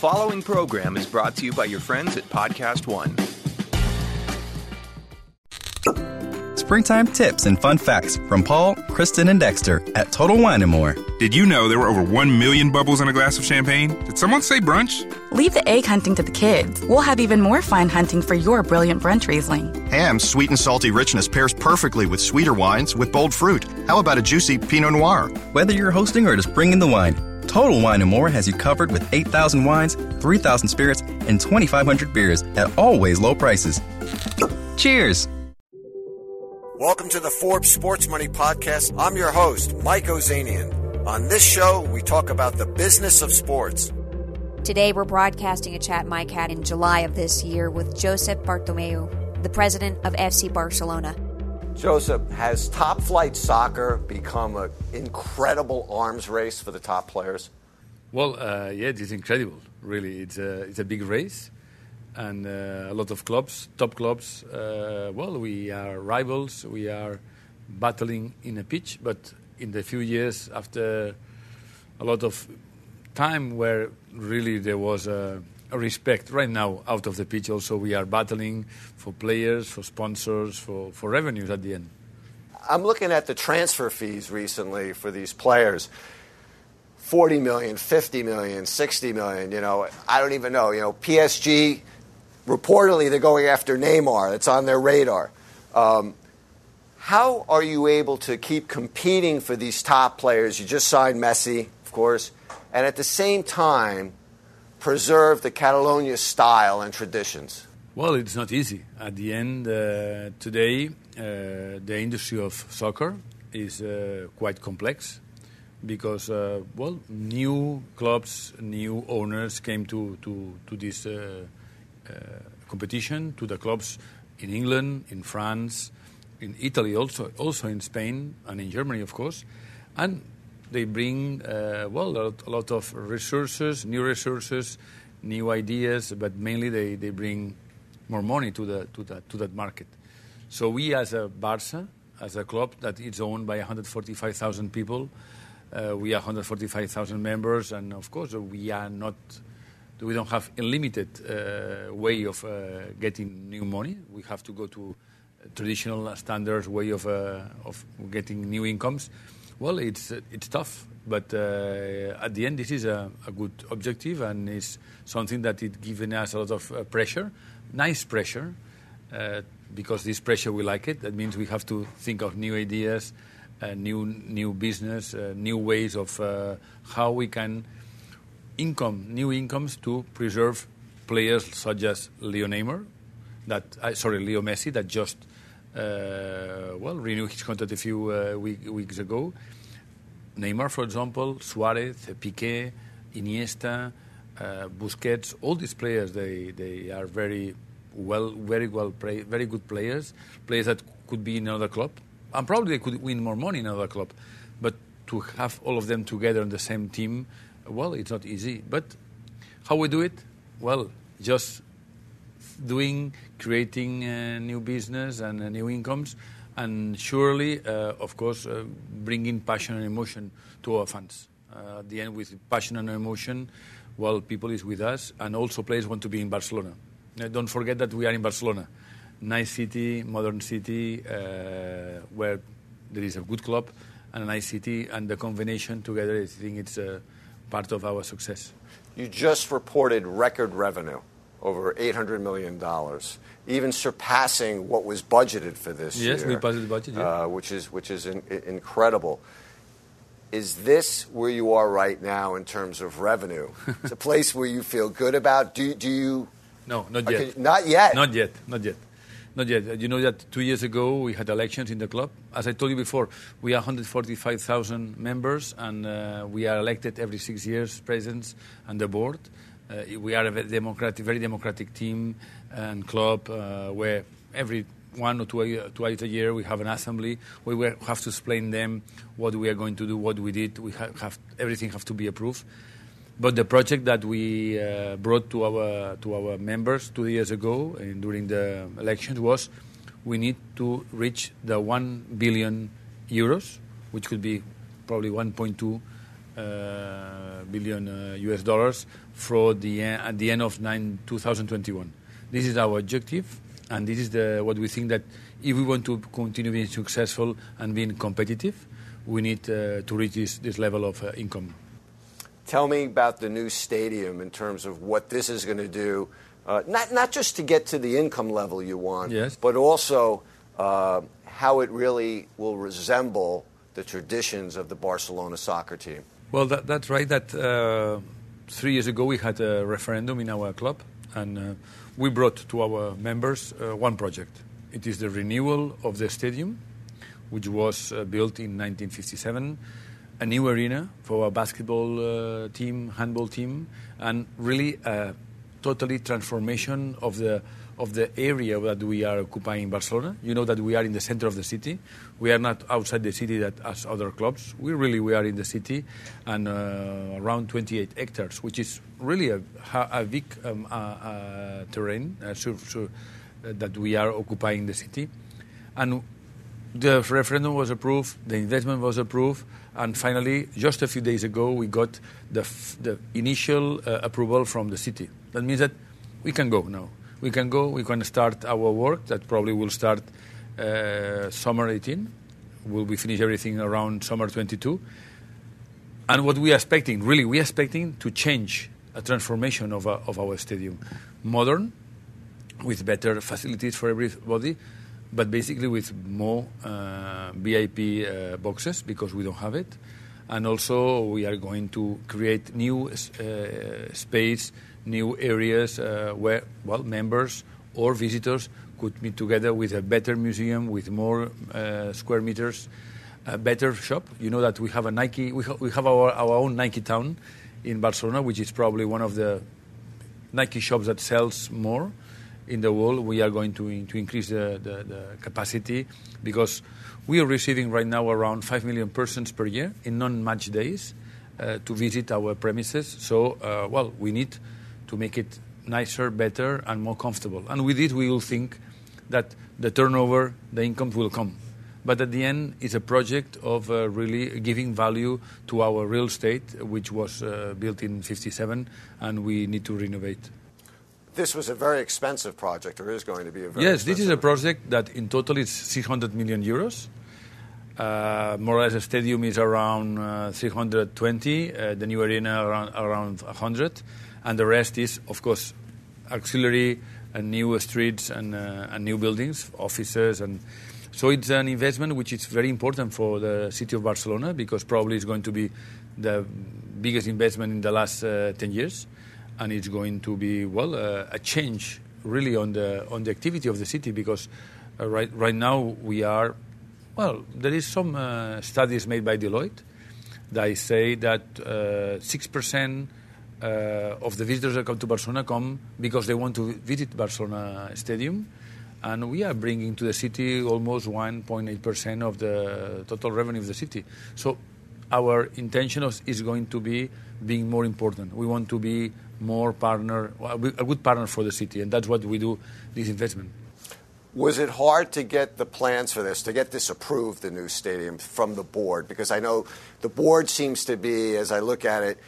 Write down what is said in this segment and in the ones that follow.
following program is brought to you by your friends at Podcast One. Springtime tips and fun facts from Paul, Kristen, and Dexter at Total Wine and More. Did you know there were over 1 million bubbles in a glass of champagne? Did someone say brunch? Leave the egg hunting to the kids. We'll have even more fine hunting for your brilliant brunch Riesling. Ham's sweet and salty richness pairs perfectly with sweeter wines with bold fruit. How about a juicy Pinot Noir? Whether you're hosting or just bringing the wine, Total Wine and More has you covered with 8,000 wines, 3,000 spirits, and 2,500 beers at always low prices. Cheers! Welcome to the Forbes Sports Money Podcast. I'm your host, Mike Ozanian. On this show, we talk about the business of sports. Today, we're broadcasting a chat Mike had in July of this year with Josep Bartomeu, the president of FC Barcelona. Joseph, has top flight soccer become an incredible arms race for the top players? Well, uh, yeah, it is incredible. Really, it's a, it's a big race and uh, a lot of clubs, top clubs. Uh, well, we are rivals. We are battling in a pitch, but in the few years after a lot of time where really there was a, a, respect right now out of the pitch also we are battling for players for sponsors for, for revenues at the end i'm looking at the transfer fees recently for these players 40 million 50 million 60 million you know i don't even know you know psg reportedly they're going after Neymar. It's on their radar. Um, how are you able to keep competing for these top players? You just signed Messi, of course, and at the same time preserve the Catalonia style and traditions. Well, it's not easy. At the end, uh, today, uh, the industry of soccer is uh, quite complex because, uh, well, new clubs, new owners came to, to, to this uh, uh, competition to the clubs in England, in France, in Italy, also also in Spain and in Germany, of course, and they bring well a lot, a lot, of resources, new resources, new ideas, but mainly they, they bring more money to the to that to that market. So we, as a Barca, as a club that is owned by 145,000 people, uh, we are 145,000 members, and of course we are not we don't have a limited uh, way of uh, getting new money. We have to go to traditional standards way of, uh, of getting new incomes. Well, it's, it's tough, but uh, at the end, this is a, a, good objective and it's something that is giving us a lot of uh, pressure, nice pressure, uh, because this pressure we like it. That means we have to think of new ideas, new, new business, new ways of how we can income, new incomes to preserve players such as Leo Neymar, that uh, sorry Leo Messi, that just uh, well renewed his contract a few uh, week, weeks ago. Neymar, for example, Suarez, Piqué, Iniesta, uh, Busquets, all these players they, they are very well, very well, play, very good players, players that could be in another club, and probably they could win more money in another club, but to have all of them together in the same team well, it's not easy. But how we do it? Well, just doing, creating uh, new business and uh, new incomes, and surely, uh, of course, bringing passion and emotion to our fans. At the end, with passion and emotion, well, people is with us, and also players want to be in Barcelona. Uh, don't forget that we are in Barcelona, nice city, modern city, where there is a good club and a nice city, and the combination together, I think it's part of our success. You just reported record revenue, over $800 million, even surpassing what was budgeted for this yes, year. Yes, we budgeted budget, yeah. Uh, which is, which is in, incredible. Is this where you are right now in terms of revenue? it's a place where you feel good about. Do, do you? No, not yet. not yet. Not yet. Not yet. Not yet. You know that two years ago we had elections in the club. As I told you before, we are 145,000 members and uh, we are elected every six years, presidents and the board. Uh, we are a very democratic, very democratic team and club uh, where every one or two twice a year we have an assembly we have to explain them what we are going to do, what we did. We have, have everything have to be approved. But the project that we uh, brought to our to our members two years ago and during the elections was we need to reach the one billion euros, which could be probably 1.2 uh, uh, billion uh, US dollars for the at the end of nine, 2021. This is our objective, and this is the, what we think that if we want to continue being successful and being competitive, we need uh, to reach this, this level of uh, income. Tell me about the new stadium in terms of what this is going to do, uh, not, not just to get to the income level you want, Yes. but also uh, how it really will resemble the traditions of the Barcelona soccer team. Well, that, that's right. That uh, three years ago we had a referendum in our club, and uh, we brought to our members uh, one project. It is the renewal of the stadium, which was uh, built in 1957, a new arena for our basketball uh, team, handball team, and really a totally transformation of the of the area that we are occupying in Barcelona. You know that we are in the center of the city. We are not outside the city that as other clubs. We really we are in the city, and uh, around 28 hectares, which is really a, a big um, uh, uh, terrain sur, sur, that we are occupying the city, and the referendum was approved, the investment was approved, and finally, just a few days ago, we got the, the initial uh, approval from the city. That means that we can go now. We can go, we can start our work that probably will start uh, summer 18. Will we finish everything around summer 22? And what we are expecting, really, we are expecting to change a transformation of, a, of our stadium. Modern, with better facilities for everybody, but basically with more uh, VIP uh, boxes because we don't have it. And also, we are going to create new uh, space, new areas uh, where, well, members or visitors could meet together with a better museum, with more uh, square meters, a better shop. You know that we have a Nike, we, ha- we have our, our own Nike town in Barcelona, which is probably one of the Nike shops that sells more in the world. We are going to, to increase the, the, the capacity because we are receiving right now around 5 million persons per year in non-match days uh, to visit our premises. So, uh, well, we need to make it nicer, better, and more comfortable. And with it, we will think that the turnover, the income will come. But at the end, it's a project of uh, really giving value to our real estate, which was uh, built in 57, and we need to renovate. This was a very expensive project, or is going to be a very Yes, this is a project that in total is 600 million euros. Uh, more or less, the stadium is around uh, 320, uh, the new arena around, around 100, and the rest is, of course, auxiliary and new streets and, uh, and new buildings, offices, and so it's an investment which is very important for the city of Barcelona because probably it's going to be the biggest investment in the last uh, 10 years, and it's going to be well uh, a change really on the on the activity of the city because uh, right right now we are well there is some uh, studies made by Deloitte. That say that uh, six percent uh, of the visitors that come to Barcelona come because they want to visit Barcelona Stadium, and we are bringing to the city almost 1.8 percent of the total revenue of the city. So our intention is going to be being more important. We want to be more partner, a good partner for the city, and that's what we do this investment. Was it hard to get the plans for this, to get this approved, the new stadium, from the board? Because I know the board seems to be, as I look at it,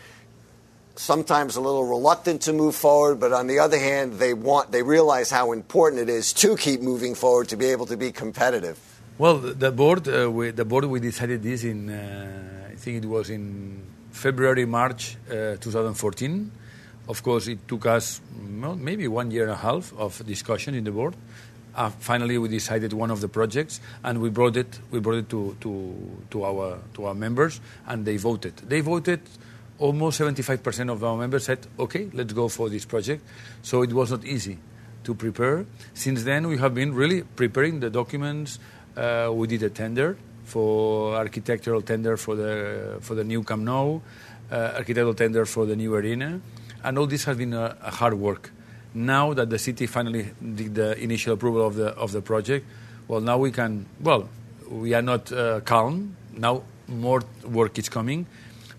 sometimes a little reluctant to move forward, but on the other hand, they want, they realize how important it is to keep moving forward to be able to be competitive. Well, the board, uh, we, the board, we decided this in, uh, I think it was in February, March uh, 2014. Of course, it took us well, maybe one year and a half of discussion in the board. Uh, finally, we decided one of the projects, and we brought it. We brought it to, to, to our to our members, and they voted. They voted. Almost 75% of our members said, "Okay, let's go for this project." So it was not easy to prepare. Since then, we have been really preparing the documents. Uh, we did a tender for architectural tender for the for the new Camp Nou, uh, architectural tender for the new arena, and all this has been a, a hard work. Now that the city finally did the initial approval of the of the project, well, now we can. Well, we are not uh, calm. Now more work is coming,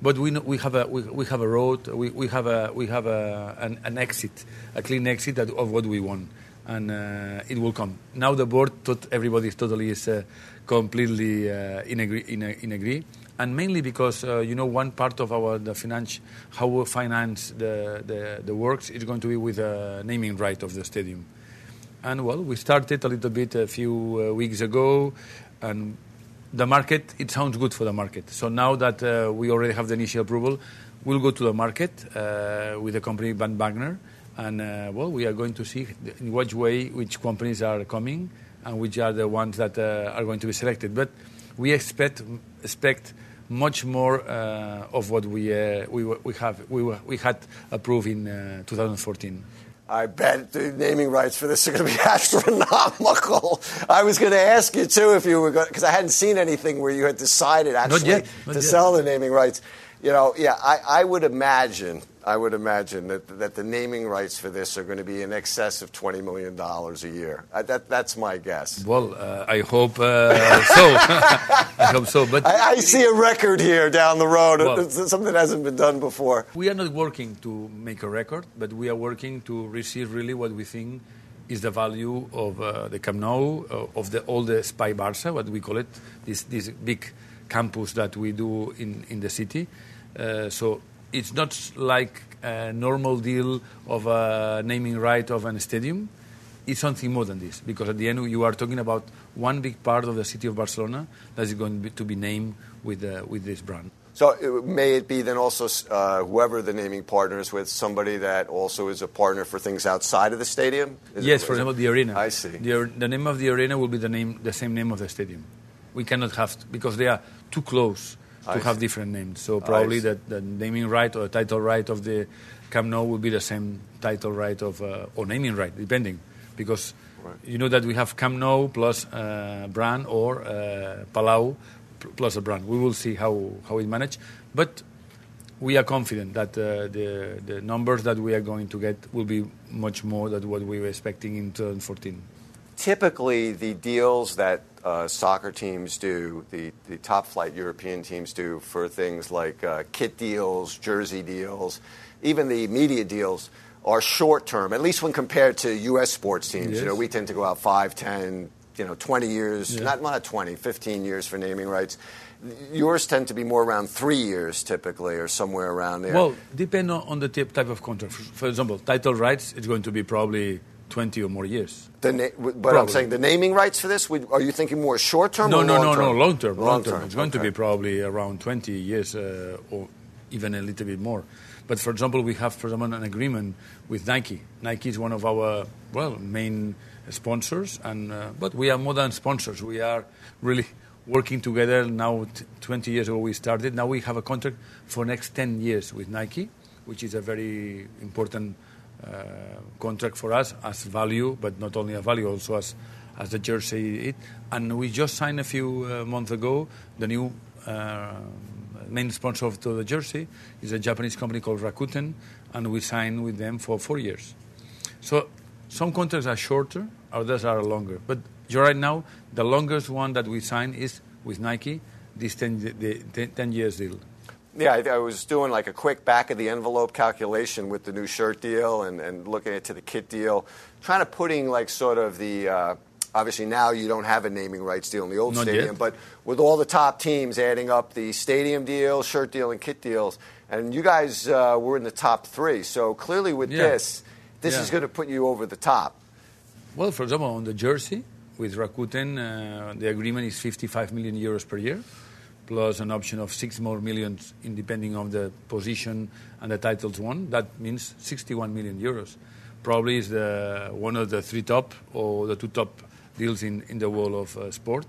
but we, we have a we, we have a road. We, we have a we have a, an, an exit, a clean exit of what we want. and uh, it will come. Now the board, tot- everybody totally is uh, completely uh, in, agree, in, in agree, and mainly because uh, you know one part of our the finance, how we finance the, the, the works is going to be with the naming right of the stadium. And well, we started a little bit a few uh, weeks ago, and the market, it sounds good for the market. So now that uh, we already have the initial approval, we'll go to the market uh, with the company Van Wagner, and uh, well, we are going to see in which way which companies are coming and which are the ones that are going to be selected. But we expect much more of what we had approved in 2014. I bet the naming rights for this are going to be astronomical. I was going to ask you too if you were going because I hadn't seen anything where you had decided actually Not. Not to yet. sell the naming rights. You know, yeah, I, I would imagine, I would imagine that that the naming rights for this are going to be in excess of twenty million dollars a year. I, that that's my guess. Well, uh, I hope uh, so. I hope so. But I, I see a record here down the road. Well- something that hasn't been done before. We are not working to make a record, but we are working to receive really what we think is the value of uh, the Camp Nou, uh, of the all the Espai Barça, what we call it, this this big campus that we do in in the city. Uh, so it's not like a normal deal of a naming right of a stadium. It's something more than this because at the end you are talking about one big part of the city of Barcelona that is going to be, named with uh, with this brand. So it, may it be then also uh, whoever the naming partner is with, somebody that also is a partner for things outside of the stadium? Is yes, is for it- example, the arena. I see. The, the name of the arena will be the name, the same name of the stadium. We cannot have because they are too close to have different names. So probably see. the, naming right or title right of the Camp Nou will be the same title right of uh, or naming right, depending, because you know that we have Camp Nou plus uh, brand or uh, Palau plus a brand. We will see how how it managed, but we are confident that uh, the the numbers that we are going to get will be much more than what we were expecting in 2014. Typically, the deals that uh, soccer teams do, the, the top flight European teams do for things like uh, kit deals, jersey deals, even the media deals are short term, at least when compared to U.S. sports teams. You know, we tend to go out 5, 10, you know, 20 years, Yeah. not, not 20, 15 years for naming rights. Yours tend to be more around three years typically, or somewhere around there. Well, depend on, on the type type of contract. For, for example, title rights, it's going to be probably 20 or more years. The na- but I'm saying the naming rights for this. Are you thinking more short term? No, or no, no, no, long term, long term. It's going to be probably around 20 years uh, or even a little bit more. But for example, we have, for example, an agreement with Nike. Nike is one of our well main sponsors, and uh, but we are more than sponsors. We are really working together now. T- 20 years ago we started. Now we have a contract for next 10 years with Nike, which is a very important contract for us as value, but not only a value, also as as the jersey. It and we just signed a few uh, months ago the new. Uh, main sponsor of the jersey is a Japanese company called Rakuten, and we signed with them for four years. So some contracts are shorter, others are longer. But right now, the longest one that we signed is with Nike, this 10, the, the 10 years deal. Yeah, I, I was doing like a quick back of the envelope calculation with the new shirt deal and, and looking into the kit deal, trying to putting like sort of the. Uh, obviously, now you don't have a naming rights deal in the old Not stadium, yet. but with all the top teams adding up the stadium deal, shirt deal, and kit deals, and you guys uh, were in the top three. So clearly, with Yeah. this, this Yeah. is going to put you over the top. Well, for example, on the jersey with Rakuten, uh, the agreement is 55 million euros per year, plus an option of six more millions, in depending on the position and the titles won. That means 61 million euros. Probably is the one of the three top or the two top deals in, in the world of uh, sport.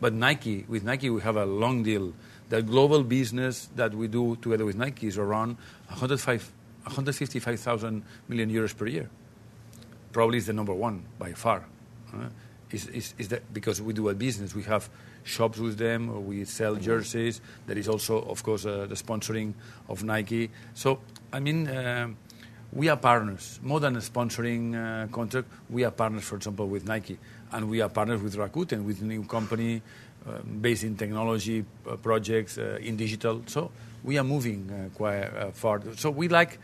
But Nike, with Nike, we have a long deal. The global business that we do together with Nike is around 105 155,000 million euros per year probably is the number one by far. Uh, is, is, is that because we do a business, we have shops with them, we sell jerseys. There is also, of course, uh, the sponsoring of Nike. So, I mean, um we are partners. More than a sponsoring uh, contract, we are partners, for example, with Nike, and we are partners with Rakuten, with a new company uh, based in technology uh, projects, uh, in digital. So we are moving uh, quite uh, far. So we like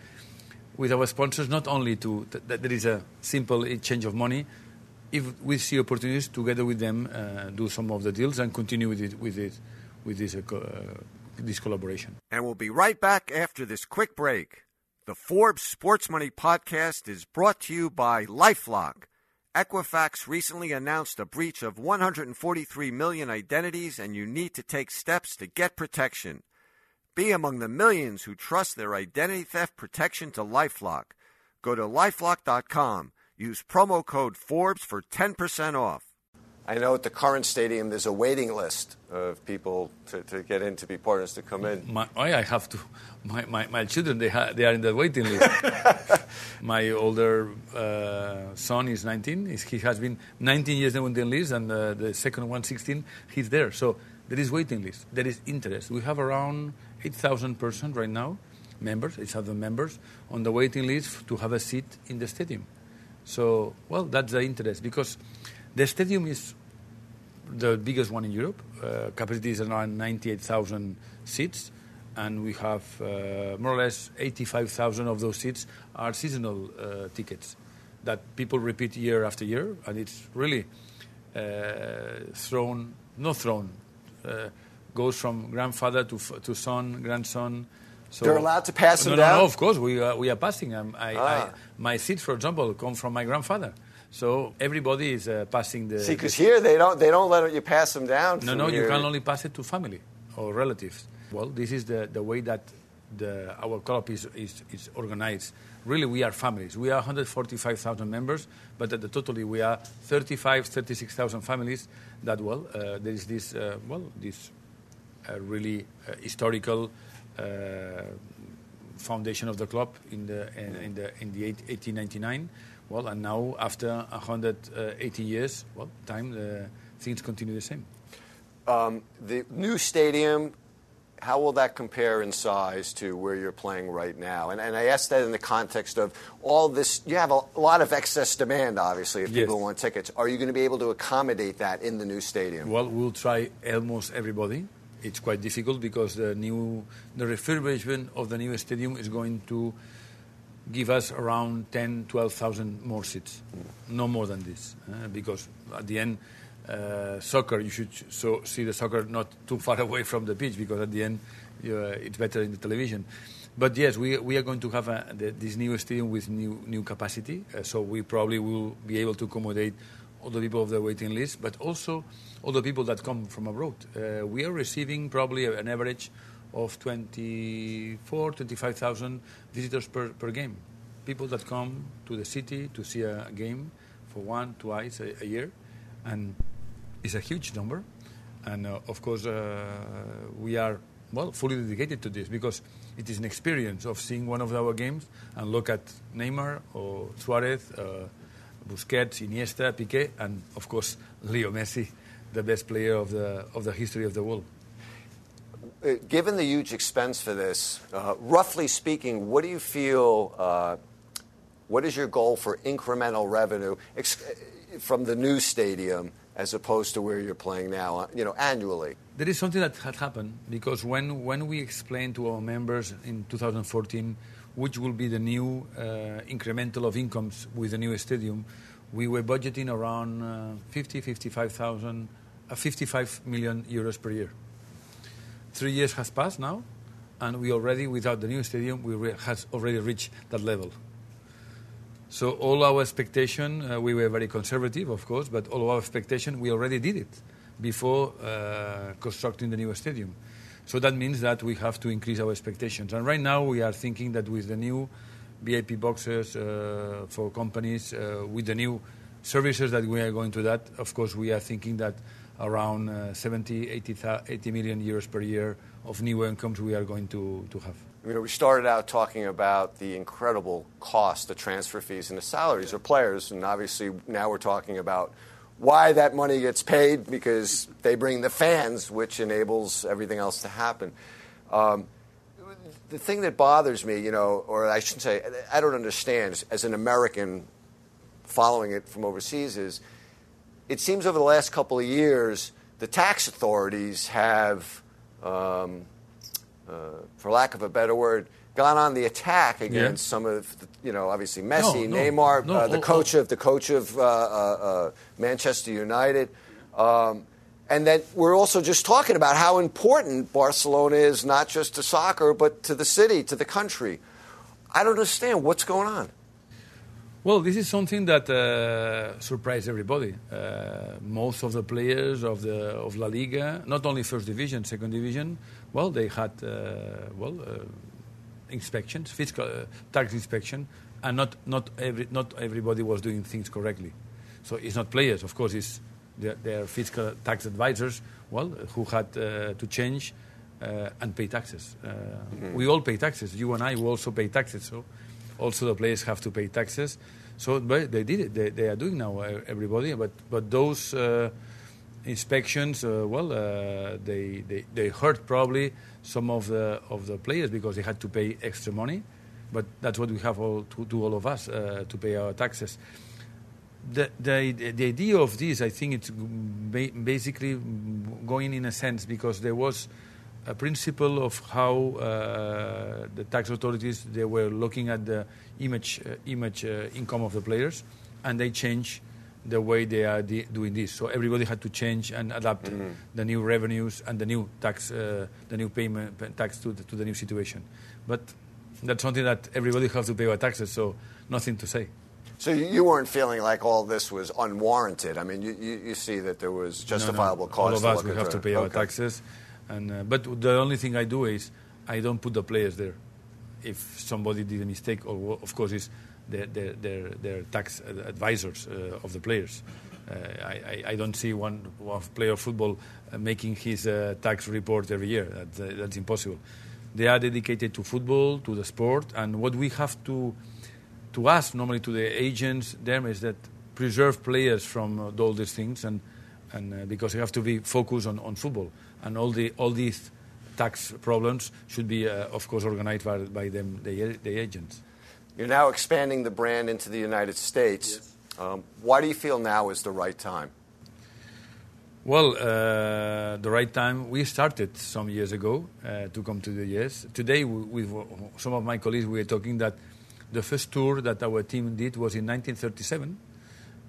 with our sponsors, not only to that there is a simple exchange of money. If we see opportunities together with them, uh, do some of the deals and continue with it with it with this uh, uh, this collaboration. And we'll be right back after this quick break. The Forbes Sports Money podcast is brought to you by LifeLock. Equifax recently announced a breach of 143 million identities, and you need to take steps to get protection. Be among the millions who trust their identity theft protection to Lifelock. Go to lifelock.com. Use promo code Forbes for 10% off. I know at the current stadium there's a waiting list of people to, to get in to be partners to come in. My, I have to. My, my, my children they ha, they are in the waiting list. my older uh, son is 19. He has been 19 years in the waiting list, and uh, the second one 16. He's there. So there is waiting list. There is interest. We have around 8,000 persons right now, members, 8,000 members on the waiting list to have a seat in the stadium. So, well, that's the interest because the stadium is the biggest one in Europe. Uh, capacity is around 98,000 seats, and we have uh, more or less 85,000 of those seats are seasonal uh, tickets that people repeat year after year, and it's really uh, thrown, not thrown, uh, goes from grandfather to, to son, grandson. So They're allowed to pass them no, down? No, no, of course. We, uh, we are passing them. I, ah. I, my seats, for example, come from my grandfather. So everybody is uh, passing the. See, because here they don't they don't let you pass them down. No, no, you can only pass it to family or relatives. Well, this is the, the way that the, our club is, is, is organized. Really, we are families. We are 145,000 members, but at the totally we are 35, 36,000 families. That well, uh, there is this uh, well this uh, really uh, historical foundation of the club in the in, in the in the 1899 well, and now after 180 years, well, time uh, things continue the same. Um, the new stadium, how will that compare in size to where you're playing right now? And, and I ask that in the context of all this. You have a, a lot of excess demand, obviously, if people want tickets. Are you going to be able to accommodate that in the new stadium? Well, we'll try almost everybody. It's quite difficult because the new, the refurbishment of the new stadium is going to give us around 10, 12,000 more seats. No more than this. Uh, because at the end, uh, soccer, you should so see the soccer not too far away from the pitch because at the end, uh, it's better in the television. But yes, we, we are going to have a, the, this new stadium with new, new capacity. Uh, so we probably will be able to accommodate all the people of the waiting list, but also all the people that come from abroad. Uh, we are receiving probably an average of 24, 25,000 visitors per, per game. People that come to the city to see a game for one, twice a, a year, and it's a huge number. And uh, of course, uh, we are well fully dedicated to this because it is an experience of seeing one of our games and look at Neymar or Suarez, uh, Busquets, Iniesta, Piqué, and of course Leo Messi, the best player of the of the history of the world. Uh, given the huge expense for this, uh, roughly speaking, what do you feel? Uh, what is your goal for incremental revenue ex- uh, from the new stadium as opposed to where you're playing now? Uh, you know, annually. There is something that had happened because when when we explained to our members in 2014 which will be the new uh, incremental of incomes with the new stadium, we were budgeting around 50, 55,000, 55 million euros per year. Three years has passed now, and we already, without the new stadium, we has already reached that level. So all our expectation, uh, we were very conservative, of course, but all our expectation, we already did it before uh, constructing the new stadium. So that means that we have to increase our expectations. And right now, we are thinking that with the new VIP boxes uh, for companies, uh, with the new services that we are going to that, of course, we are thinking that around uh, 70, 80, 80 million euros per year of new incomes we are going to, to have. You know, we started out talking about the incredible cost, the transfer fees, and the salaries of players, and obviously now we're talking about why that money gets paid because they bring the fans, which enables everything else to happen. Um, the thing that bothers me, you know, or I shouldn't say, I don't understand as an American following it from overseas is it seems over the last couple of years, the tax authorities have, um, uh, for lack of a better word, gone on the attack against Yeah. some of, the, you know, obviously Messi, no, Neymar, no, uh, the all- coach of the coach of uh, uh, uh, Manchester United, um, and then we're also just talking about how important Barcelona is, not just to soccer, but to the city, to the country. I don't understand what's going on. Well, this is something that uh, surprised everybody. Uh, most of the players of the of La Liga, not only first division, second division, well, they had uh, well uh, inspections, fiscal uh, tax inspection, and not not every not everybody was doing things correctly. So it's not players, of course, it's their, their fiscal tax advisors, well, who had uh, to change uh, and pay taxes. Uh, We all pay taxes. You and I we also pay taxes. So also the players have to pay taxes. So but they did it. They, they are doing now. uh, Everybody, but but those uh, inspections, uh, well, uh, they, they they hurt probably some of the of the players because they had to pay extra money. But that's what we have all to do, all of us, uh, to pay our taxes the, the, the idea of this, I think it's ba- basically going in a sense because there was a principle of how uh, the tax authorities they were looking at the image uh, image uh, income of the players, and they changed the way they are de- doing this. So everybody had to change and adapt the new revenues and the new tax, uh, the new payment tax to the, to the new situation. But that's something that everybody has to pay our taxes. So nothing to say. So you weren't feeling like all this was unwarranted. I mean, you, you, you see that there was justifiable no, no. cause. All of us, we have to pay our taxes. And, uh, but the only thing I do is I don't put the players there. If somebody did a mistake, or of course, is their, their, their, their tax advisors uh, of the players. Uh, I, I, don't see one, one player of football uh, making his tax report every year. That's, uh, that's impossible. They are dedicated to football, to the sport, and what we have to to ask normally to the agents there is that preserve players from uh, all these things and and uh, because you have to be focused on, on football and all the all these tax problems should be uh, of course organized by, by them the, the agents You're now expanding the brand into the United States. Um, why do you feel now is the right time? Well, uh, the right time. We started some years ago uh, to come to the US. Today, we, with some of my colleagues, we were talking that the first tour that our team did was in 1937,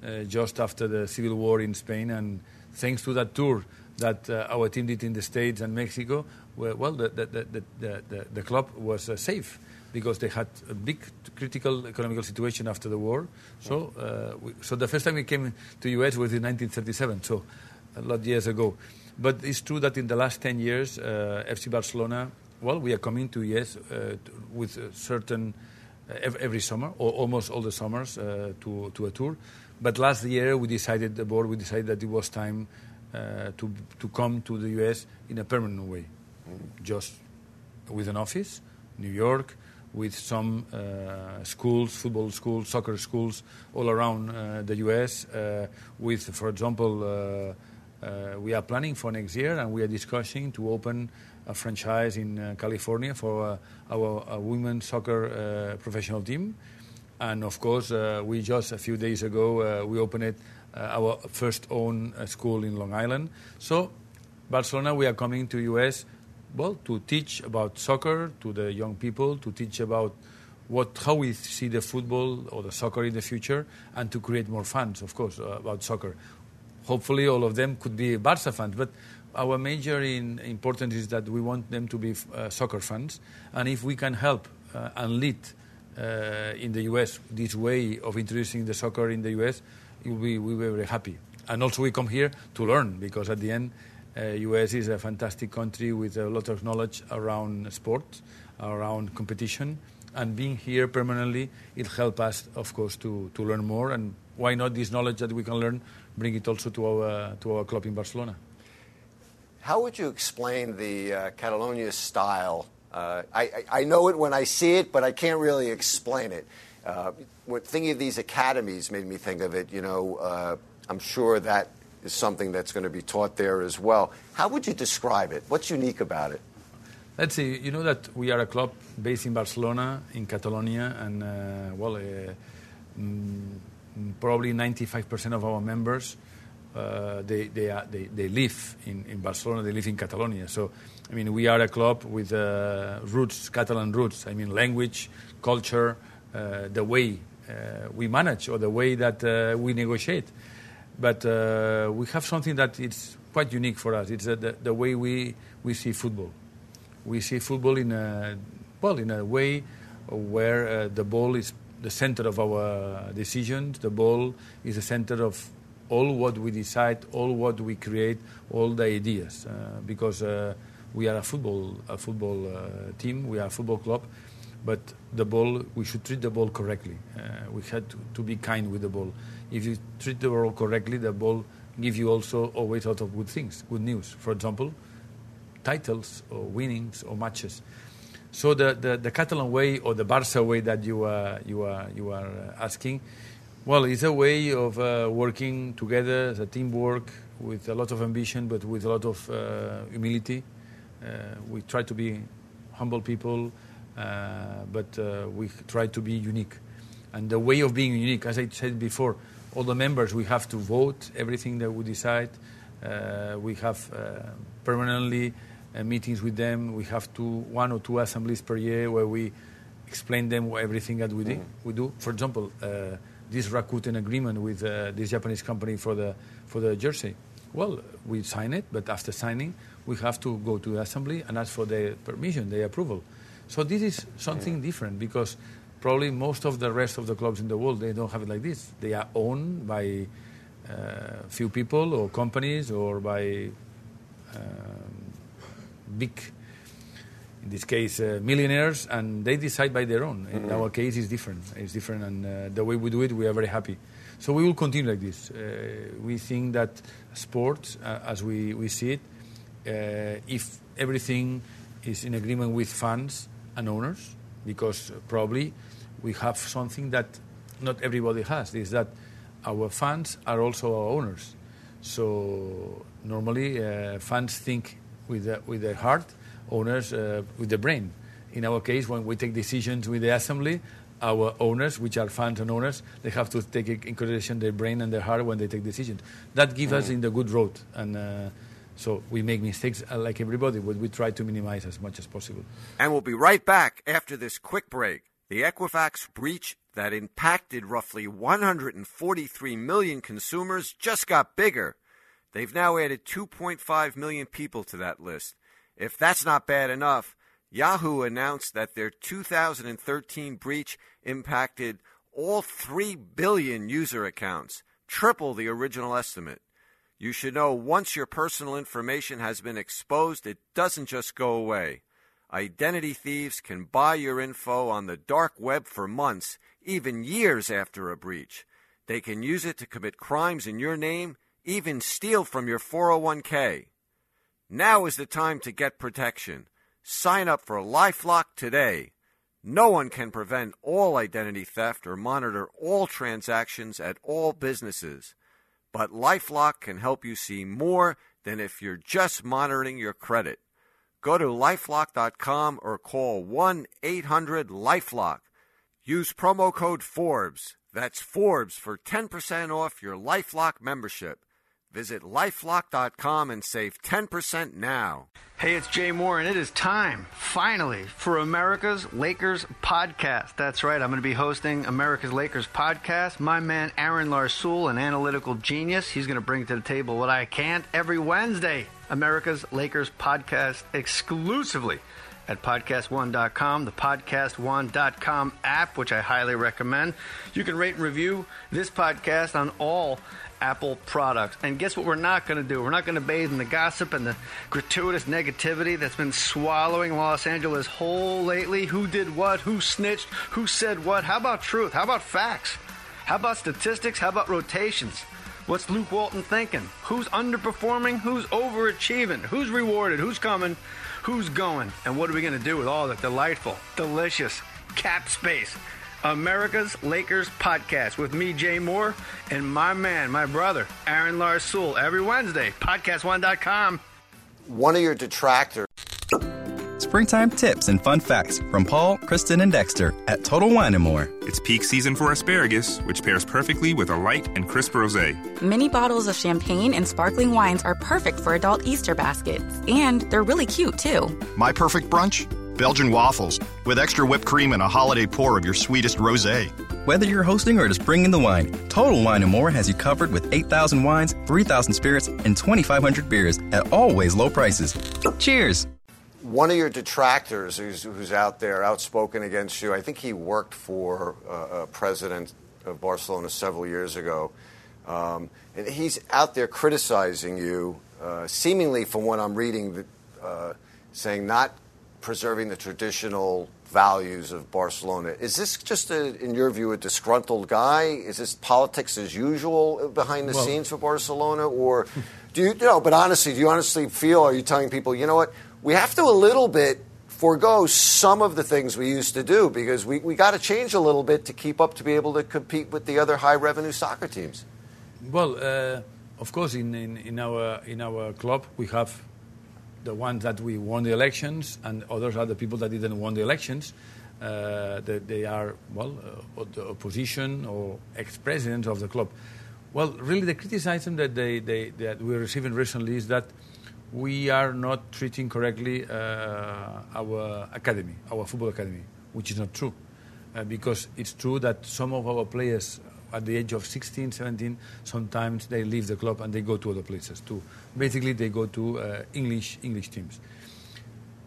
uh, just after the Civil War in Spain. And thanks to that tour that uh, our team did in the States and Mexico, well, well the, the, the, the, the, the club was uh, safe because they had a big critical economical situation after the war. So, uh, we, so the first time we came to US was in 1937. So a lot of years ago. But it's true that in the last 10 years, uh, FC Barcelona, well, we are coming to yes uh, with a certain uh, every summer or almost all the summers uh, to to a tour. But last year we decided the board we decided that it was time uh, to to come to the US in a permanent way, just with an office, New York, with some uh, schools, football schools, soccer schools all around uh, the US. Uh, with, for example, we are planning for next year and we are discussing to open a franchise in California for our women's soccer professional team. And of course, uh, we just a few days ago uh, we opened it, uh, our first own school in Long Island. So, Barcelona, we are coming to US, well, to teach about soccer to the young people, to teach about what how we see the football or the soccer in the future, and to create more fans, of course, uh, about soccer. Hopefully, all of them could be Barca fans, but our major in, importance is that we want them to be uh, soccer fans, and if we can help uh, and lead uh, in the US this way of introducing the soccer in the US, be, we'll be very happy. And also, we come here to learn because at the end, US is a fantastic country with a lot of knowledge around sport, around competition, and being here permanently, it helps us, of course, to, to learn more. And why not this knowledge that we can learn, bring it also to our to our club in Barcelona? How would you explain the uh, Catalonia style? Uh, I, I know it when I see it, but I can't really explain it. Uh, thinking of these academies made me think of it. You know, uh, I'm sure that is something that's going to be taught there as well. How would you describe it? What's unique about it? Let's see. You know that we are a club based in Barcelona, in Catalonia, and uh, well, uh, mm, probably 95% of our members uh, they, they, are, they, they live in, in Barcelona, they live in Catalonia. So, I mean, we are a club with uh, roots, Catalan roots. I mean, language, culture, uh, the way uh, we manage or the way that uh, we negotiate. But uh, we have something that is quite unique for us. It's the, the way we, we see football. We see football in a, well, in a way where the ball is the center of our decisions. The ball is the center of all what we decide, all what we create, all the ideas. Uh, because uh, we are a football, a football uh, team, we are a football club, but the ball, we should treat the ball correctly. Uh, we had to, to, be kind with the ball. If you treat the ball correctly, the ball gives you also always a lot of good things, good news. For example, titles or winnings or matches. So the, the, the Catalan way or the Barca way that you are, you are, you are asking, well, it's a way of uh, working together as a teamwork with a lot of ambition, but with a lot of uh, humility. Uh, we try to be humble people, uh, but uh, we try to be unique. And the way of being unique, as I said before, all the members, we have to vote everything that we decide. Uh, we have permanently meetings with them. We have two, one or two assemblies per year where we explain them everything that we do. Mm-hmm. We do. For example, this Rakuten agreement with uh, this Japanese company for the for the jersey. Well, we sign it, but after signing, we have to go to the assembly and ask for their permission, their approval. So this is something different because probably most of the rest of the clubs in the world they don't have it like this. They are owned by uh, few people or companies or by um, big in this case, uh, millionaires, and they decide by their own. In mm-hmm. our case, it's different. It's different, and uh, the way we do it, we are very happy. So we will continue like this. Uh, we think that sports, uh, as we, we see it, uh, if everything is in agreement with fans and owners, because probably we have something that not everybody has, is that our fans are also our owners. So normally, uh, fans think with, with their heart owners uh, with the brain. In our case, when we take decisions with the assembly, our owners, which are fans and owners, they have to take in consideration their brain and their heart when they take decisions. That gives mm. us in the good road. And uh, so we make mistakes uh, like everybody, but we try to minimize as much as possible. And we'll be right back after this quick break. The Equifax breach that impacted roughly 143 million consumers just got bigger. They've now added 2.5 million people to that list. If that's not bad enough, Yahoo announced that their 2013 breach impacted all 3 billion user accounts, triple the original estimate. You should know once your personal information has been exposed, it doesn't just go away. Identity thieves can buy your info on the dark web for months, even years after a breach. They can use it to commit crimes in your name, even steal from your 401k. Now is the time to get protection. Sign up for Lifelock today. No one can prevent all identity theft or monitor all transactions at all businesses. But Lifelock can help you see more than if you're just monitoring your credit. Go to lifelock.com or call 1 800 Lifelock. Use promo code Forbes. That's Forbes for 10% off your Lifelock membership. Visit lifelock.com and save 10% now. Hey, it's Jay Mohr, and it is time, finally, for America's Lakers podcast. That's right, I'm going to be hosting America's Lakers podcast. My man Aaron Larsuel, an analytical genius, he's going to bring to the table what I can't every Wednesday. America's Lakers podcast exclusively at podcastone.com, the podcastone.com app, which I highly recommend. You can rate and review this podcast on all Apple products. And guess what we're not going to do? We're not going to bathe in the gossip and the gratuitous negativity that's been swallowing Los Angeles whole lately. Who did what? Who snitched? Who said what? How about truth? How about facts? How about statistics? How about rotations? What's Luke Walton thinking? Who's underperforming? Who's overachieving? Who's rewarded? Who's coming? Who's going? And what are we going to do with all that delightful, delicious cap space? America's Lakers podcast with me, Jay Mohr, and my man, my brother, Aaron Larsuel, every Wednesday, podcastone.com. One of your detractors springtime tips and fun facts from Paul, Kristen, and Dexter at Total Wine & More. It's peak season for asparagus, which pairs perfectly with a light and crisp rosé. Mini bottles of champagne and sparkling wines are perfect for adult Easter baskets. And they're really cute, too. My perfect brunch? Belgian waffles with extra whipped cream and a holiday pour of your sweetest rosé. Whether you're hosting or just bringing the wine, Total Wine & More has you covered with 8,000 wines, 3,000 spirits, and 2,500 beers at always low prices. Cheers! One of your detractors who's, who's out there, outspoken against you, I think he worked for uh, a president of Barcelona several years ago. Um, and he's out there criticizing you, uh, seemingly from what I'm reading, uh, saying not preserving the traditional values of Barcelona. Is this just, a, in your view, a disgruntled guy? Is this politics as usual behind the well, scenes for Barcelona, or do you, you know? But honestly, do you honestly feel? Are you telling people, you know what? We have to a little bit forego some of the things we used to do because we, we got to change a little bit to keep up to be able to compete with the other high revenue soccer teams. Well, uh, of course, in, in, in, our in our club we have the ones that we won the elections, and others are the people that didn't won the elections. Uh, that they are well, uh, the opposition or ex-presidents of the club. Well, really, the criticism that they, they that we're receiving recently is that we are not treating correctly uh, our academy, our football academy, which is not true. Uh, because it's true that some of our players at the age of 16, 17, sometimes they leave the club and they go to other places too. Basically, they go to uh, English English teams.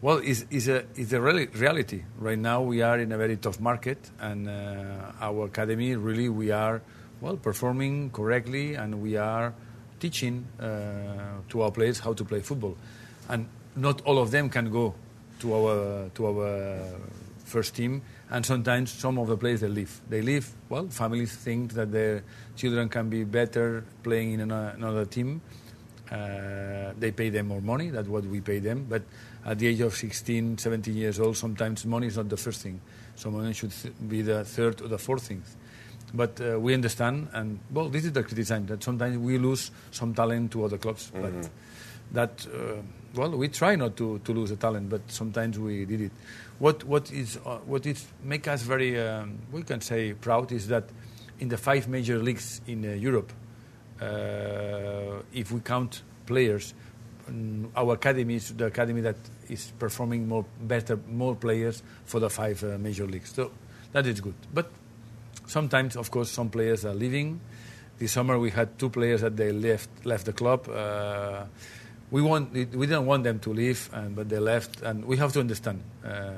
Well, it's, it's a, it's a reality. Right now, we are in a very tough market, and uh, our academy really we are well performing correctly, and we are teaching uh, to our players how to play football. And not all of them can go to our to our first team and sometimes some of the players they leave. They leave. Well, families think that their children can be better playing in another team. Uh, they pay them more money. That's what we pay them. But at the age of 16, 17 years old, sometimes money is not the first thing. Someone should th- be the third or the fourth thing. But uh, we understand, and well, this is the criticism that sometimes we lose some talent to other clubs. Mm-hmm. But that, uh, well, we try not to, to lose a talent, but sometimes we did it. What what is uh, what is make us very um, we can say proud is that in the five major leagues in uh, Europe, uh, if we count players, um, our academy is the academy that is performing more better more players for the five uh, major leagues. So that is good, but sometimes, of course, some players are leaving. This summer we had two players that they left left the club. Uh, we want we didn't want them to leave, and, but they left, and we have to understand uh,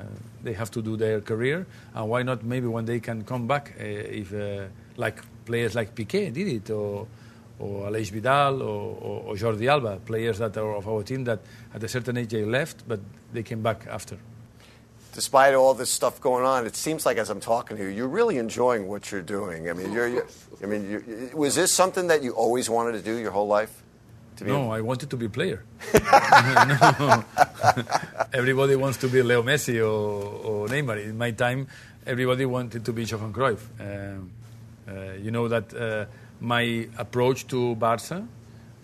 they have to do their career, and why not? Maybe one day can come back uh, if uh, like players like Piqué did it, or or Aleix Vidal, or, or, or, Jordi Alba, players that are of our team that at a certain age they left, but they came back after. Despite all this stuff going on, it seems like as I'm talking to you, you're really enjoying what you're doing. I mean, you're, you're I mean, you're, was this something that you always wanted to do your whole life? no, I wanted to be a player. everybody wants to be Leo Messi or, or, Neymar. In my time, everybody wanted to be Johan Cruyff. Um, uh, you know that uh, my approach to Barca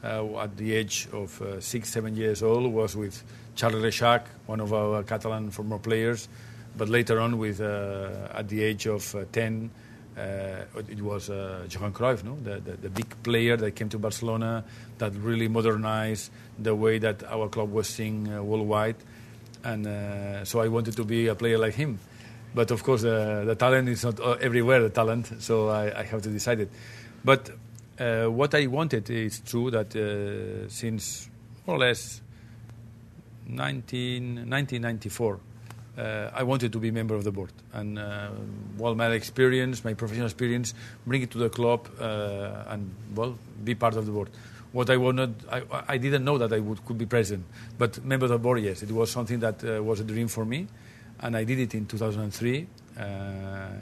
uh, at the age of uh, six, seven years old was with Charles Rexach, one of our Catalan former players, but later on with uh, at the age of uh, 10, uh, it was uh, Johan Cruyff, no? The, the, the, big player that came to Barcelona that really modernized the way that our club was seen uh, worldwide. And uh, so I wanted to be a player like him. But of course, the talent is not everywhere, the talent, so I, I, have to decide it. But what I wanted is true that since more or less 19, 1994, uh, I wanted to be member of the board. And uh, well, my experience, my professional experience, bring it to the club uh, and well, be part of the board. What I wanted, I, I didn't know that I would could be president, but member of the board, yes, it was something that uh, was a dream for me, and I did it in 2003 uh,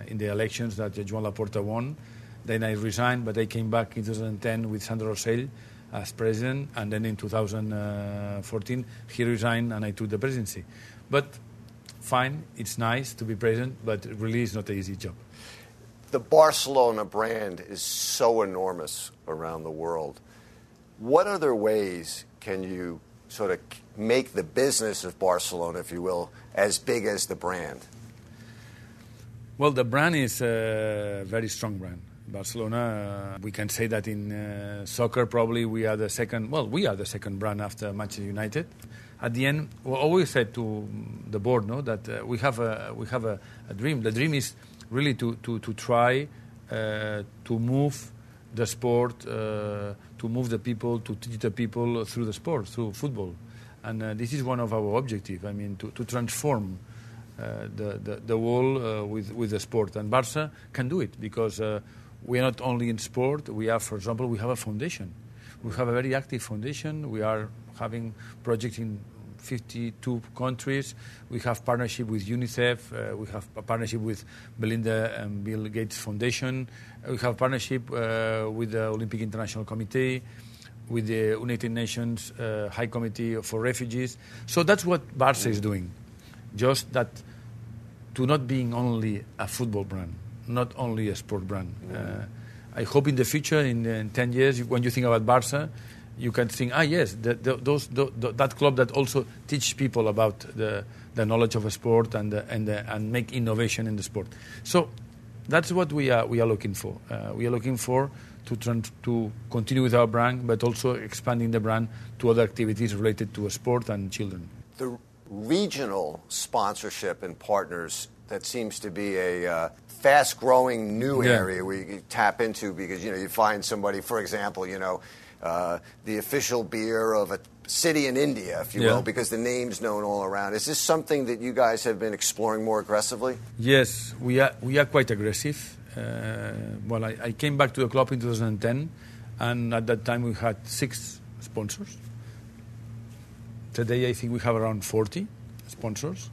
in the elections that Joan Laporta won. Then I resigned, but I came back in 2010 with Sandro Rosell as president, and then in 2014 he resigned and I took the presidency. But fine, it's nice to be president, but really it's not an easy job. The Barcelona brand is so enormous around the world. What other ways can you sort of make the business of Barcelona, if you will, as big as the brand? Well, the brand is a very strong brand. Barcelona, uh, we can say that in uh, soccer, probably we are the second. Well, we are the second brand after Manchester United. At the end, we always said to the board, no, that uh, we have a we have a, a, dream. The dream is really to to to try uh, to move the sport, uh, to move the people, to teach the people through the sport, through football, and uh, this is one of our objectives. I mean, to, to transform. The, the, the uh, with, with the sport. And Barca can do it because we are not only in sport, we have, for example, we have a foundation. We have a very active foundation. We are having projects in 52 countries. We have partnership with UNICEF. Uh, we have a partnership with Melinda and Bill Gates Foundation. Uh, we have partnership uh, with the Olympic International Committee, with the United Nations High Committee for Refugees. So that's what Barca is doing just that to not being only a football brand, not only a sport brand. Mm-hmm. Uh, I hope in the future, in, in, 10 years, when you think about Barca, you can think, ah, yes, the, the, those, the, that club that also teach people about the, knowledge of a sport and, and, and make innovation in the sport. So that's what we are, we are looking for. Uh, we are looking for to, to continue with our brand, but also expanding the brand to other activities related to sport and children. The regional sponsorship and partners that seems to be a uh, fast growing new yeah. area where you tap into because you know you find somebody for example you know uh, the official beer of a city in India if you yeah. will because the name's known all around is this something that you guys have been exploring more aggressively yes we are we are quite aggressive uh, well I, I came back to the club in 2010 and at that time we had six sponsors Today, I think we have around 40 sponsors.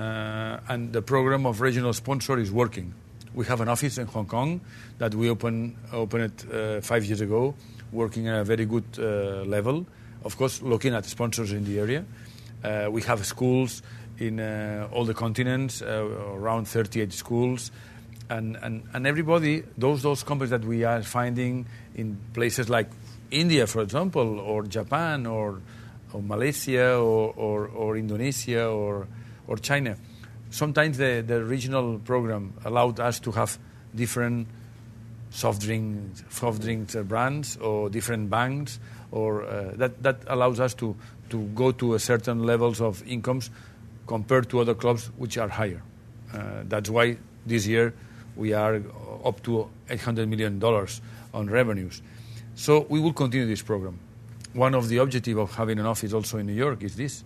Uh, and the program of regional sponsor is working. We have an office in Hong Kong that we open, opened uh, five years ago, working at a very good uh, level. Of course, looking at sponsors in the area. We have schools in all the continents, around 38 schools. And, everybody, those, those companies that we are finding in places like India, for example, or Japan, or Malaysia or Indonesia or, or China. Sometimes the, the regional program allowed us to have different soft drinks, soft drinks brands or different banks, or uh, that, that allows us to, to go to a certain levels of incomes compared to other clubs which are higher. Uh, that's why this year we are up to $800 million on revenues. So we will continue this program one of the objectives of having an office also in New York is this.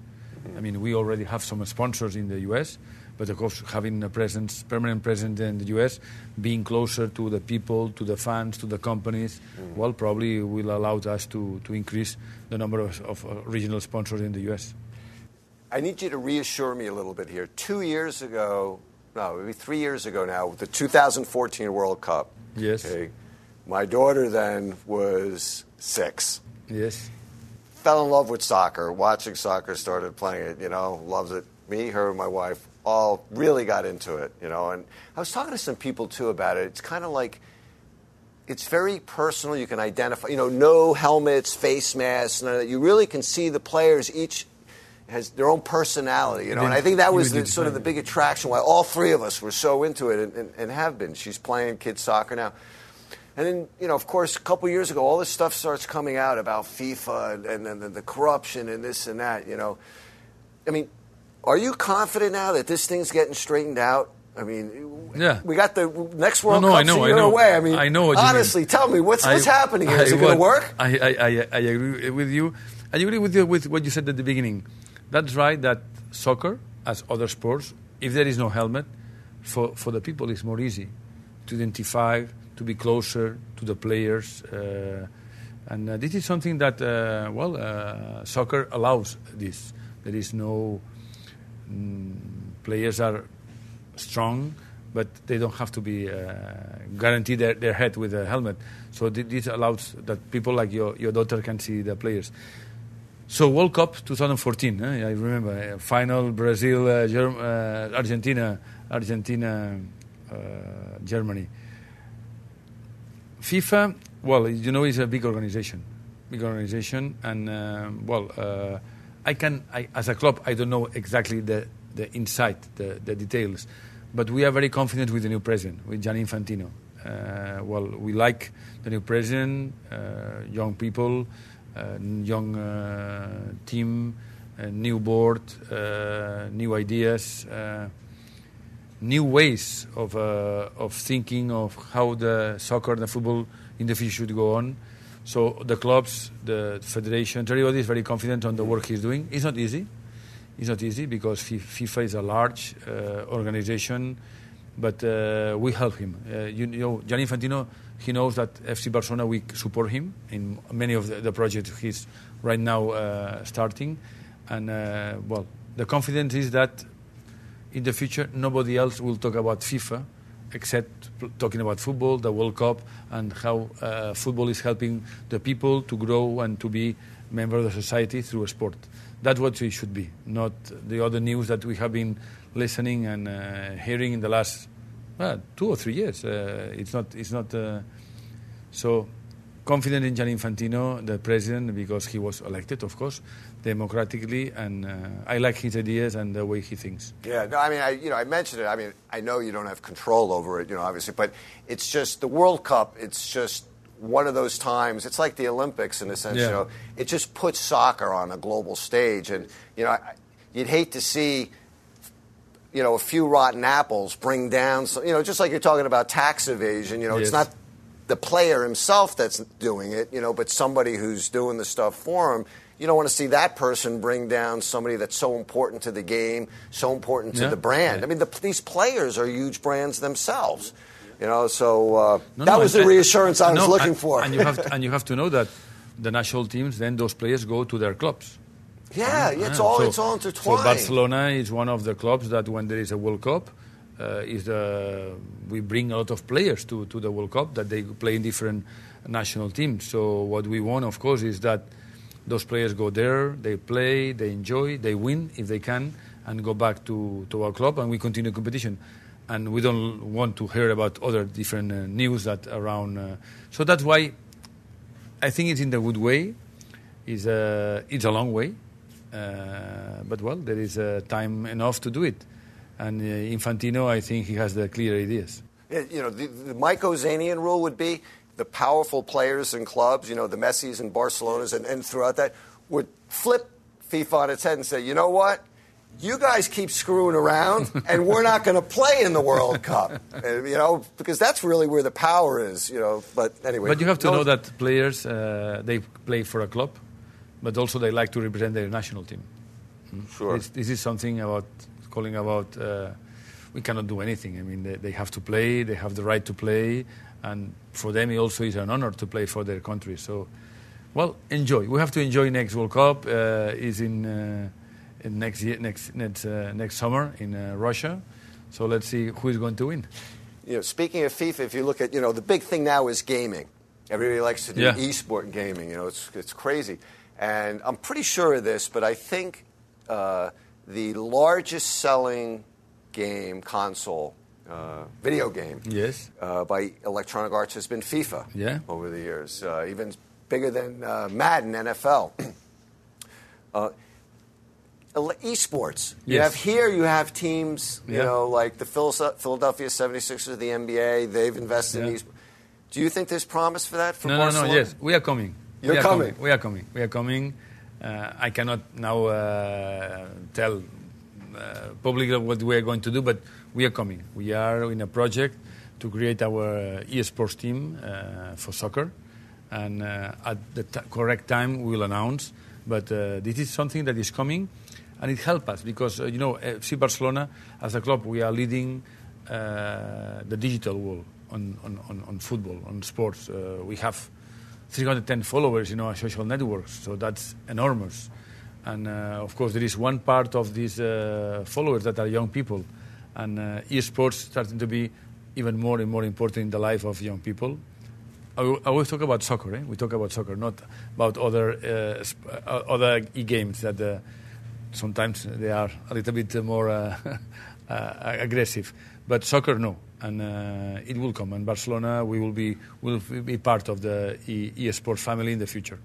I mean, we already have some sponsors in the U.S., but of course, having a presence, permanent presence in the U.S., being closer to the people, to the fans, to the companies, mm. well, probably will allow us to, to increase the number of, of uh, regional sponsors in the U.S. I need you to reassure me a little bit here. Two years ago, no, maybe three years ago now, the 2014 World Cup. Yes. Okay, my daughter then was six. Yes. Fell in love with soccer, watching soccer, started playing it, you know, loves it. Me, her, my wife, all really got into it, you know. And I was talking to some people too about it. It's kind of like, it's very personal. You can identify, you know, no helmets, face masks, none of that. You really can see the players each has their own personality, you know. And I think that was the, sort of the big attraction why all three of us were so into it and, and, and have been. She's playing kids soccer now. And then, you know, of course, a couple years ago, all this stuff starts coming out about FIFA and, and, and the corruption and this and that, you know. I mean, are you confident now that this thing's getting straightened out? I mean, yeah. we got the next World no, no, Cup's I know, I know. away. I mean, I know honestly, tell me what's what's I, happening here. Is I, it going to work? I, I, I, agree with you. I agree with you with what you said at the beginning. That's right. That soccer, as other sports, if there is no helmet, for for the people, it's more easy to identify to be closer to the players. Uh, and uh, this is something that, uh, well, soccer allows this. There is no mm, players are strong, but they don't have to be uh, guaranteed their, their, head with a helmet. So th- this allows that people like your, your daughter can see the players. So World Cup 2014, eh? I remember uh, final Brazil, uh, Germ- Argentina, Argentina, Germany. FIFA, well, you know, it's a big organization. big organization, and uh, well, uh, I can, I, as a club, I don't know exactly the, the insight, the, the details, but we are very confident with the new president, with Gianni Infantino. Uh, well, we like the new president, uh, young people, uh, young uh, team, new board, new ideas, new ways of, uh, of thinking of how the soccer and the football in the future should go on. So the clubs, the federation, everybody is very confident on the work he's doing. It's not easy. It's not easy because FIFA is a large uh, organization, but uh, we help him. Uh, you, know, Gianni Infantino, he knows that FC Barcelona, we support him in many of the, the projects he's right now uh, starting. And, uh, well, the confidence is that in the future, nobody else will talk about FIFA except talking about football, the World Cup, and how uh, football is helping the people to grow and to be member of the society through a sport. That's what it should be, not the other news that we have been listening and uh, hearing in the last well, two or three years. Uh, it's not. It's not. Uh, so confident in Gianni Infantino, the president, because he was elected, of course, democratically, and uh, I like his ideas and the way he thinks. Yeah, no, I mean, I, you know, I mentioned it. I mean, I know you don't have control over it, you know, obviously, but it's just the World Cup. It's just one of those times. It's like the Olympics in a sense. Yeah. You know, it just puts soccer on a global stage, and you know, I- you'd hate to see. You know, a few rotten apples bring down. Some, you know, just like you're talking about tax evasion. You know, it's not the player himself that's doing it, you know, but somebody who's doing the stuff for him. You don't want to see that person bring down somebody that's so important to the game, so important to Yeah. the brand. I mean, the, these players are huge brands themselves. You know, so uh, No, that no, was the reassurance I was no, looking and, for. And you, have to, and you have to know that the national teams, then those players go to their clubs. yeah, it's Yeah, all so- it's all intertwined. So Barcelona is one of the clubs that when there is a World Cup, is the, we bring a lot of players to, to the World Cup that they play in different national teams. So what we want, of course, is that those players go there, they play, they enjoy, they win if they can, and go back to, to our club, and we continue competition. And we don't want to hear about other different uh, news that around. Uh, so that's why I think it's in the good way. It's a, it's a long way, uh, but well, there is uh, time enough to do it. And uh, Infantino, I think he has the clear ideas. You know, the, the Mike Ozanian rule would be the powerful players and clubs, you know, the Messis and Barcelonas and, and throughout that, would flip FIFA on its head and say, you know what? You guys keep screwing around, and we're not going to play in the World Cup. You know, because that's really where the power is, you know. But anyway. But you have to no- know that players, uh, they play for a club, but also they like to represent their national team. Sure. This, this is something about calling about. Uh, we cannot do anything. I mean, they, they have to play. They have the right to play, and for them, it also is an honor to play for their country. So, well, enjoy. We have to enjoy next World Cup. Uh, is in, uh, in next year, next next uh, next summer in uh, Russia. So let's see who is going to win. you know, speaking of FIFA, if you look at, you know, the big thing now is gaming. Everybody likes to do Yeah. e-sport gaming. You know, it's it's crazy, and I'm pretty sure of this, but I think uh, the largest selling game console, uh, video game, Yes. uh, by Electronic Arts has been FIFA. Yeah. over the years, uh, even bigger than uh, Madden NFL. uh, esports. You have here, you have teams, you Yeah. know, like the Philadelphia 76ers of the NBA. They've invested in Yeah. these. Do you think there's promise for that for no, no, Barcelona? no. Yes, we are coming. You're we are coming. We are coming. We are coming. Uh, I cannot now uh, tell uh, publicly what we are going to do, but we are coming. We are in a project to create our uh, esports team uh, for soccer, and uh, at the correct time we will announce. But this is something that is coming, and it helps us because you know FC Barcelona as a club we are leading the digital world on, football, on sports. We have 310 followers in our social networks, so that's enormous. And uh, of course, there is one part of these uh, followers that are young people, and uh, esports starting to be even more and more important in the life of young people. I always talk about soccer. Eh? We talk about soccer, not about other uh, uh, other e-games that uh, sometimes they are a little bit more uh, aggressive. But soccer, no, and uh, it will come. And Barcelona, we will be will be part of the e- esports family in the future.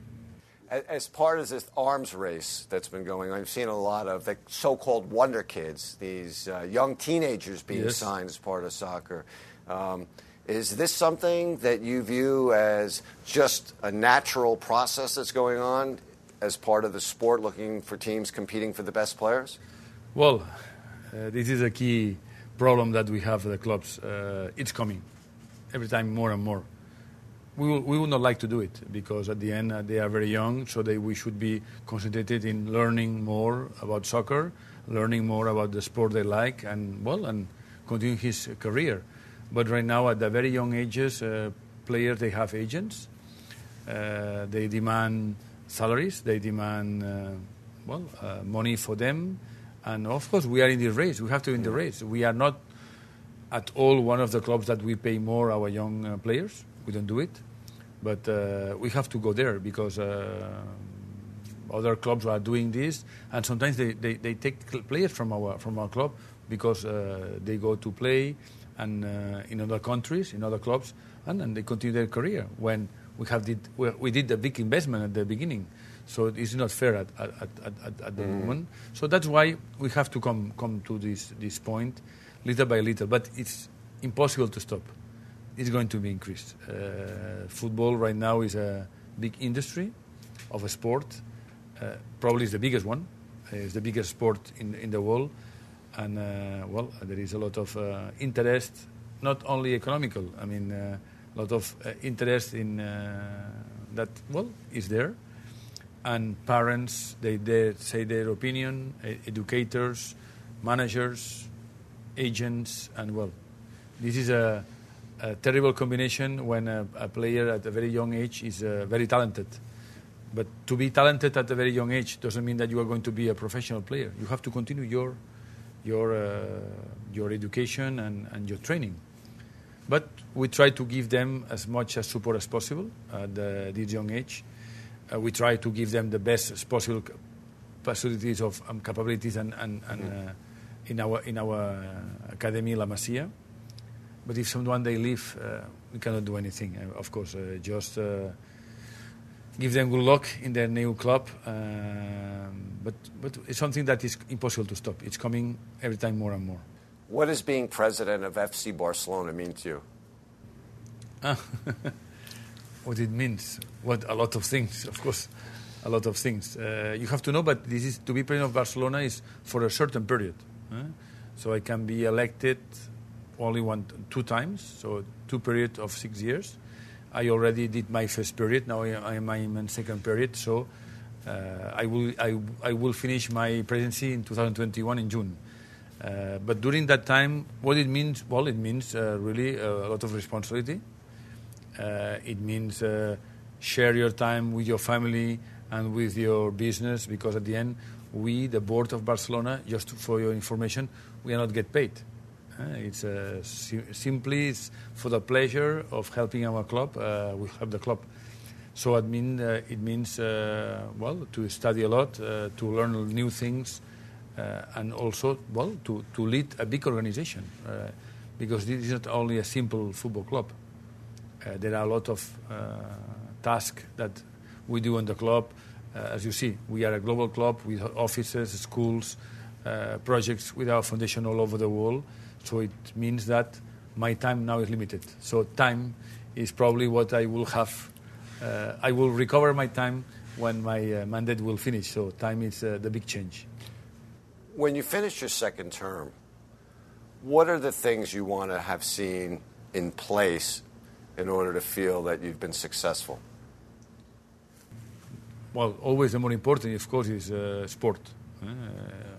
As part of this arms race that's been going on, I've seen a lot of the so-called wonder kids, these uh, young teenagers being Yes. signed as part of soccer. Um, is this something that you view as just a natural process that's going on as part of the sport, looking for teams competing for the best players? Well, this is a key problem that we have at the clubs. Uh, it's coming every time more and more. We, will, we would not like to do it because at the end uh, they are very young, so they, we should be concentrated in learning more about soccer, learning more about the sport they like, and well, and continue his career. But right now, at the very young ages, uh, players they have agents. Uh, they demand salaries. They demand uh, well uh, money for them, and of course we are in the race. We have to in the race. We are not at all one of the clubs that we pay more our young uh, players. We don't do it, but uh, we have to go there because uh, other clubs are doing this, and sometimes they, they, they take players from our from our club because uh, they go to play and uh, in other countries, in other clubs, and, and they continue their career. When we have did we, we did a big investment at the beginning, so it's not fair at at, at, at, at the moment. So that's why we have to come come to this this point, little by little. But it's impossible to stop. It's going to be increased. Uh, football right now is a big industry of a sport. Uh, probably is the biggest one. Uh, it's the biggest sport in in the world, and uh, well, there is a lot of uh, interest, not only economical. I mean, uh, a lot of uh, interest in uh, that. Well, is there, and parents they, they say their opinion. educators, managers, agents, and well, this is a, a terrible combination when a, a player at a very young age is uh, very talented. But to be talented at a very young age doesn't mean that you are going to be a professional player. You have to continue your your uh, your education and, and your training. But we try to give them as much as support as possible at the, this young age. Uh, we try to give them the best possible c- facilities of um, capabilities and, and, and uh, in our in our uh, academy La Masia. But if someone they leave, uh, we cannot do anything. Uh, of course, uh, just uh, give them good luck in their new club. Um, but but it's something that is impossible to stop. It's coming every time more and more. What does being president of FC Barcelona mean to you? what it means. What a lot of things, of course, a lot of things. Uh, you have to know, but this is to be president of Barcelona is for a certain period. huh? So I can be elected only one, two times, so two periods of six years. I already did my first period. Now I am in second period. So uh, I will I, I will finish my presidency in 2021 in June. Uh, but during that time, what it means? Well, it means uh, really uh, a lot of responsibility. Uh, it means uh, share your time with your family and with your business because at the end, we, the board of Barcelona, just for your information, we are not get paid. Uh, it's uh, si- simply it's for the pleasure of helping our club. Uh, we help the club. So it, mean, uh, it means, well, to study a lot, to learn new things, and also, well, to, to lead a big organization. Because this is not only a simple football club. Uh, there are a lot of uh, tasks that we do in the club. Uh, as you see, we are a global club with offices, schools, projects with our foundation all over the world. So it means that my time now is limited. So time is probably what I will have. I will recover my time when my mandate will finish. So time is the big change. When you finish your second term, what are the things you want to have seen in place in order to feel that you've been successful? Well, always the more important, of course, is uh, sport. Uh,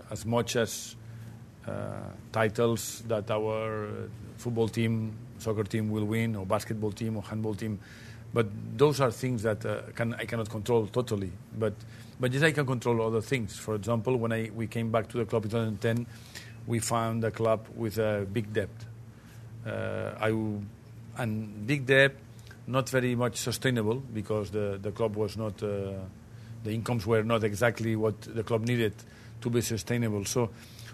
as much as uh, titles that our uh, football team, soccer team will win, or basketball team, or handball team, but those are things that uh, can, I cannot control totally. But but yes, I can control other things. For example, when I we came back to the club in 2010, we found a club with a big debt. Uh, I and big debt, not very much sustainable because the, the club was not, uh, the incomes were not exactly what the club needed to be sustainable. So,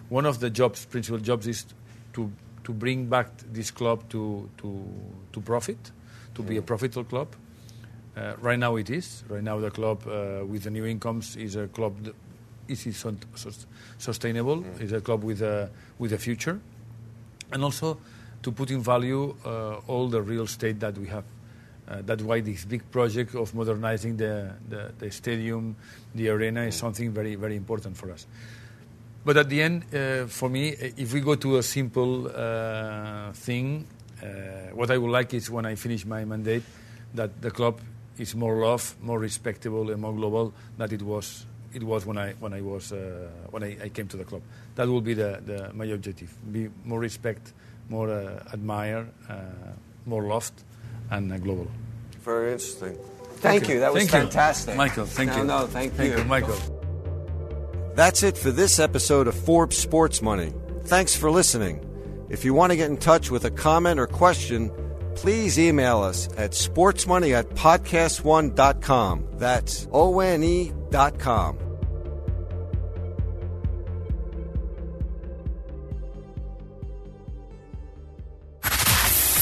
one of the jobs, principal jobs, is to to bring back this club to to to profit, to be a profitable club. Uh, right now it is. Right now the club uh, with the new incomes is a club that is sustainable. Mm. It's a club with a with a future, and also to put in value uh, all the real estate that we have. Uh, that's why this big project of modernizing the, the, the, stadium, the arena, is something very, very important for us. But at the end, uh, for me, if we go to a simple uh, thing, uh, what I would like is when I finish my mandate, that the club is more loved, more respectable, and more global than it was it was when I when I was uh, when I, I, came to the club. That will be the, the my objective: be more respect, more uh, admire, uh, more loved, and uh, global. Very interesting. Thank okay. you. That was thank fantastic, you. Michael. Thank no, you. No, thank, thank you. you, Michael. That's it for this episode of Forbes Sports Money. Thanks for listening. If you want to get in touch with a comment or question please email us at sportsmoney at podcast1.com. That's O-N-E dot com.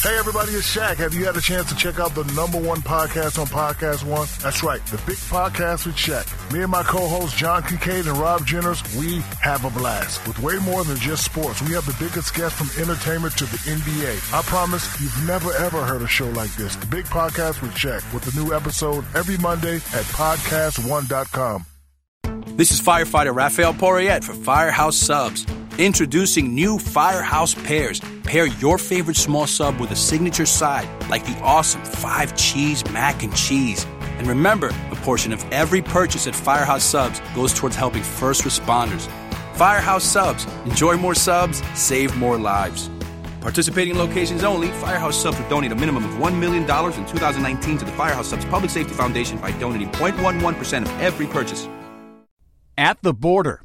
Hey everybody, it's Shaq. Have you had a chance to check out the number one podcast on Podcast One? That's right, the Big Podcast with Shaq. Me and my co-hosts John Kincade and Rob Jenners, we have a blast. With way more than just sports, we have the biggest guests from entertainment to the NBA. I promise you've never ever heard a show like this. The Big Podcast with Shaq, with a new episode every Monday at podcastone.com. This is firefighter Rafael Porriette for Firehouse Subs. Introducing new Firehouse Pairs Pair your favorite small sub with a signature side, like the awesome five cheese mac and cheese. And remember, a portion of every purchase at Firehouse Subs goes towards helping first responders. Firehouse Subs. Enjoy more subs, save more lives. Participating locations only, Firehouse Subs will donate a minimum of $1 million in 2019 to the Firehouse Subs Public Safety Foundation by donating 0.11% of every purchase. At the border.